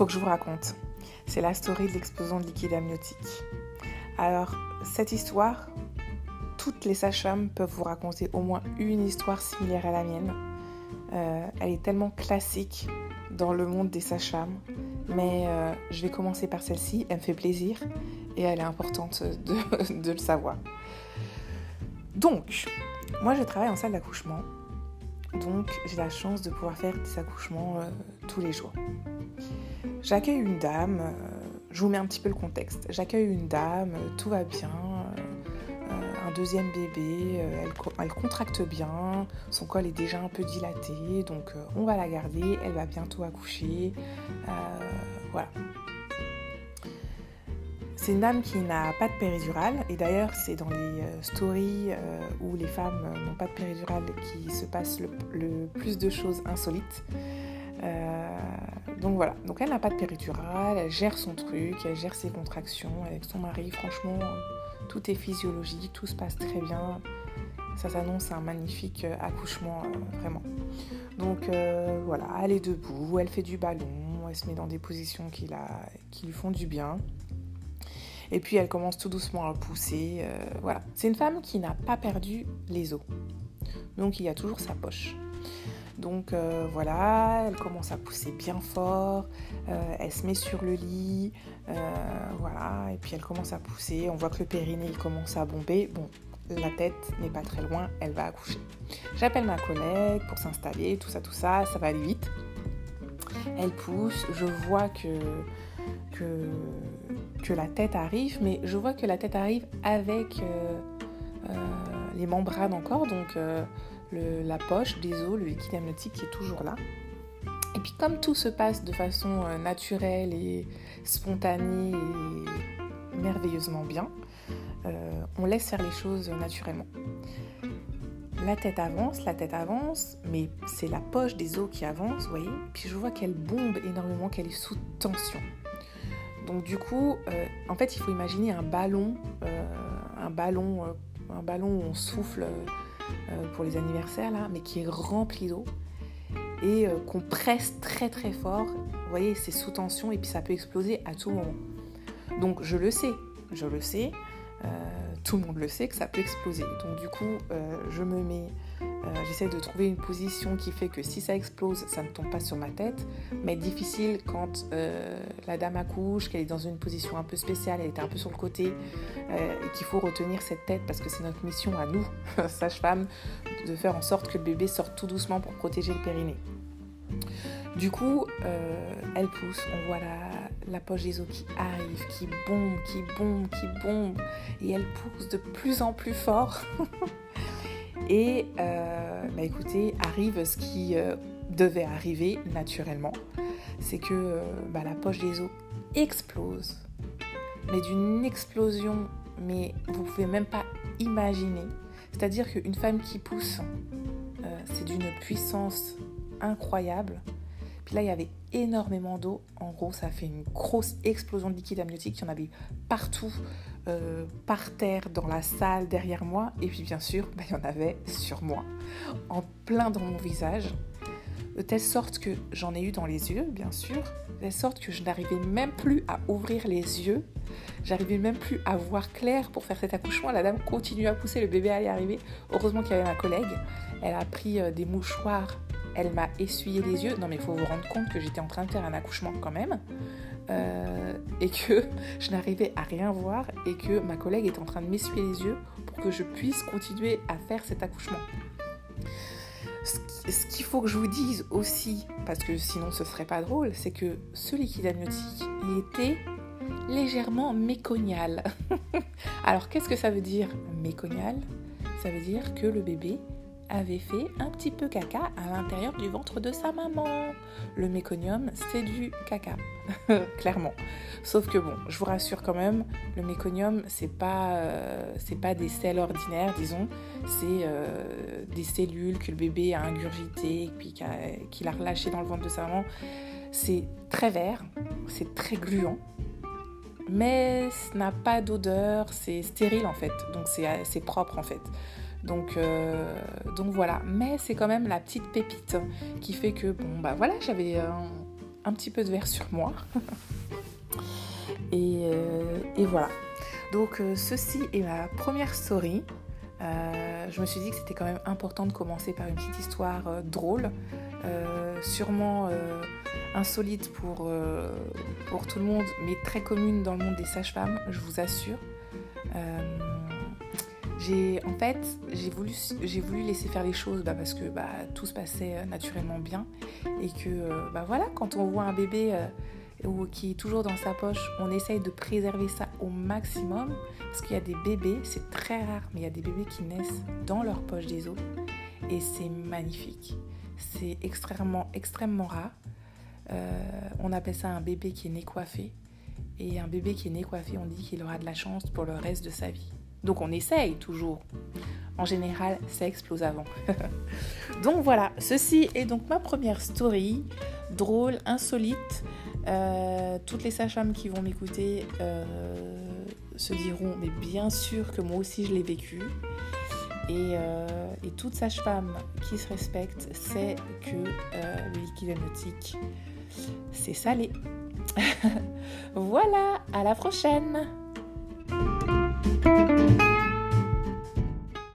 faut que je vous raconte. C'est la story de l'explosion de liquide amniotique. Alors, cette histoire, toutes les sages-femmes peuvent vous raconter au moins une histoire similaire à la mienne. Euh, elle est tellement classique dans le monde des sages-femmes, mais euh, je vais commencer par celle-ci, elle me fait plaisir et elle est importante de, le savoir. Donc, moi je travaille en salle d'accouchement, donc j'ai la chance de pouvoir faire des accouchements euh, tous les jours. J'accueille une dame, je vous mets un petit peu le contexte, j'accueille une dame, tout va bien, deuxième bébé, euh, elle, contracte bien, son col est déjà un peu dilaté, donc euh, on va la garder, elle va bientôt accoucher. Euh, voilà. C'est une dame qui n'a pas de péridurale, et d'ailleurs c'est dans les stories où les femmes n'ont pas de péridurale qui se passe le, plus de choses insolites. Donc voilà, donc elle n'a pas de péridurale, elle gère son truc, elle gère ses contractions avec son mari, franchement tout est physiologique, tout se passe très bien. Ça s'annonce un magnifique euh, accouchement, euh, vraiment. Donc euh, voilà, elle est debout, elle fait du ballon, elle se met dans des positions qui, qui lui font du bien. Et puis elle commence tout doucement à pousser. voilà. C'est une femme qui n'a pas perdu les os. Donc il y a toujours sa poche. Donc euh, voilà, elle commence à pousser bien fort, euh, elle se met sur le lit, euh, voilà, et puis elle commence à pousser. On voit que le périnée commence à bomber. Bon, la tête n'est pas très loin, elle va accoucher. J'appelle ma collègue pour s'installer, tout ça, tout ça, ça va aller vite. Elle pousse, je vois que, que, que la tête arrive, mais je vois que la tête arrive avec les membranes encore, donc la poche des os, le liquide amniotique qui est toujours là. Et puis comme tout se passe de façon euh, naturelle et spontanée et merveilleusement bien, euh, on laisse faire les choses naturellement. La tête avance, la tête avance, mais c'est la poche des os qui avance, vous voyez. Puis je vois qu'elle bombe énormément, qu'elle est sous tension. Donc du coup, euh, en fait, il faut imaginer un ballon, un ballon, un ballon où on souffle pour les anniversaires là, mais qui est rempli d'eau et euh, qu'on presse très très fort. Vous voyez, c'est sous tension et puis ça peut exploser à tout moment. Donc je le sais, je le sais, euh, tout le monde le sait que ça peut exploser. Donc du coup, je me mets euh, j'essaie de trouver une position qui fait que si ça explose, ça ne tombe pas sur ma tête. Mais difficile quand euh, la dame accouche, qu'elle est dans une position un peu spéciale, elle est un peu sur le côté, euh, et qu'il faut retenir cette tête parce que c'est notre mission à nous, sage-femme, de faire en sorte que le bébé sorte tout doucement pour protéger le périnée. Du coup, elle pousse, on voit la, la poche des os qui arrive, qui bombe, qui bombe, qui bombe, et elle pousse de plus en plus fort. Et euh, bah écoutez, arrive ce qui euh, devait arriver naturellement. C'est que euh, bah, la poche des os explose. Mais d'une explosion, mais vous pouvez même pas imaginer. C'est-à-dire qu'une femme qui pousse, c'est d'une puissance incroyable. Là, il y avait énormément d'eau. En gros, ça a fait une grosse explosion de liquide amniotique. Il y en avait partout, euh, par terre, dans la salle, derrière moi. Et puis, bien sûr, bah, il y en avait sur moi, en plein dans mon visage. De telle sorte que j'en ai eu dans les yeux, bien sûr. De telle sorte que je n'arrivais même plus à ouvrir les yeux. J'arrivais même plus à voir clair pour faire cet accouchement. La dame continue à pousser, le bébé allait arriver. Heureusement qu'il y avait ma collègue. Elle a pris euh, des mouchoirs elle m'a essuyé les yeux. Non, mais il faut vous rendre compte que j'étais en train de faire un accouchement quand même. Euh, et que je n'arrivais à rien voir et que ma collègue était en train de m'essuyer les yeux pour que je puisse continuer à faire cet accouchement. Ce qu'il faut que je vous dise aussi, parce que sinon ce serait pas drôle, c'est que ce liquide amniotique, il était légèrement méconial. Alors qu'est-ce que ça veut dire méconial? Ça veut dire que le bébé avait fait un petit peu caca à l'intérieur du ventre de sa maman. Le méconium, c'est du caca, clairement. Sauf que bon, je vous rassure quand même, le méconium, c'est pas, euh, pas des selles ordinaires, disons, c'est euh, des cellules que le bébé a ingurgitées, puis qu'il a, relâchées dans le ventre de sa maman. C'est très vert, c'est très gluant, mais ça n'a pas d'odeur, c'est stérile en fait, donc c'est propre en fait. Donc, euh, donc voilà, mais c'est quand même la petite pépite qui fait que bon bah voilà, j'avais un petit peu de verre sur moi. et, et, voilà. Donc ceci est ma première story. je me suis dit que c'était quand même important de commencer par une petite histoire drôle, sûrement insolite pour tout le monde, mais très commune dans le monde des sages-femmes, je vous assure. J'ai, en fait, j'ai voulu, laisser faire les choses bah, parce que bah, tout se passait euh, naturellement bien et que euh, bah, voilà, quand on voit un bébé euh, qui est toujours dans sa poche, on essaye de préserver ça au maximum parce qu'il y a des bébés, c'est très rare, mais il y a des bébés qui naissent dans leur poche des os et c'est magnifique. C'est extrêmement, extrêmement rare. on appelle ça un bébé qui est né coiffé. Et un bébé qui est né coiffé, on dit qu'il aura de la chance pour le reste de sa vie. Donc on essaye toujours. En général, ça explose avant. donc voilà, ceci est donc ma première story, drôle, insolite. Euh, toutes les sages-femmes qui vont m'écouter euh, se diront, mais bien sûr que moi aussi je l'ai vécu. Et, euh, toute sage-femme qui se respecte sait que le liquide amniotique, c'est salé. voilà, à la prochaine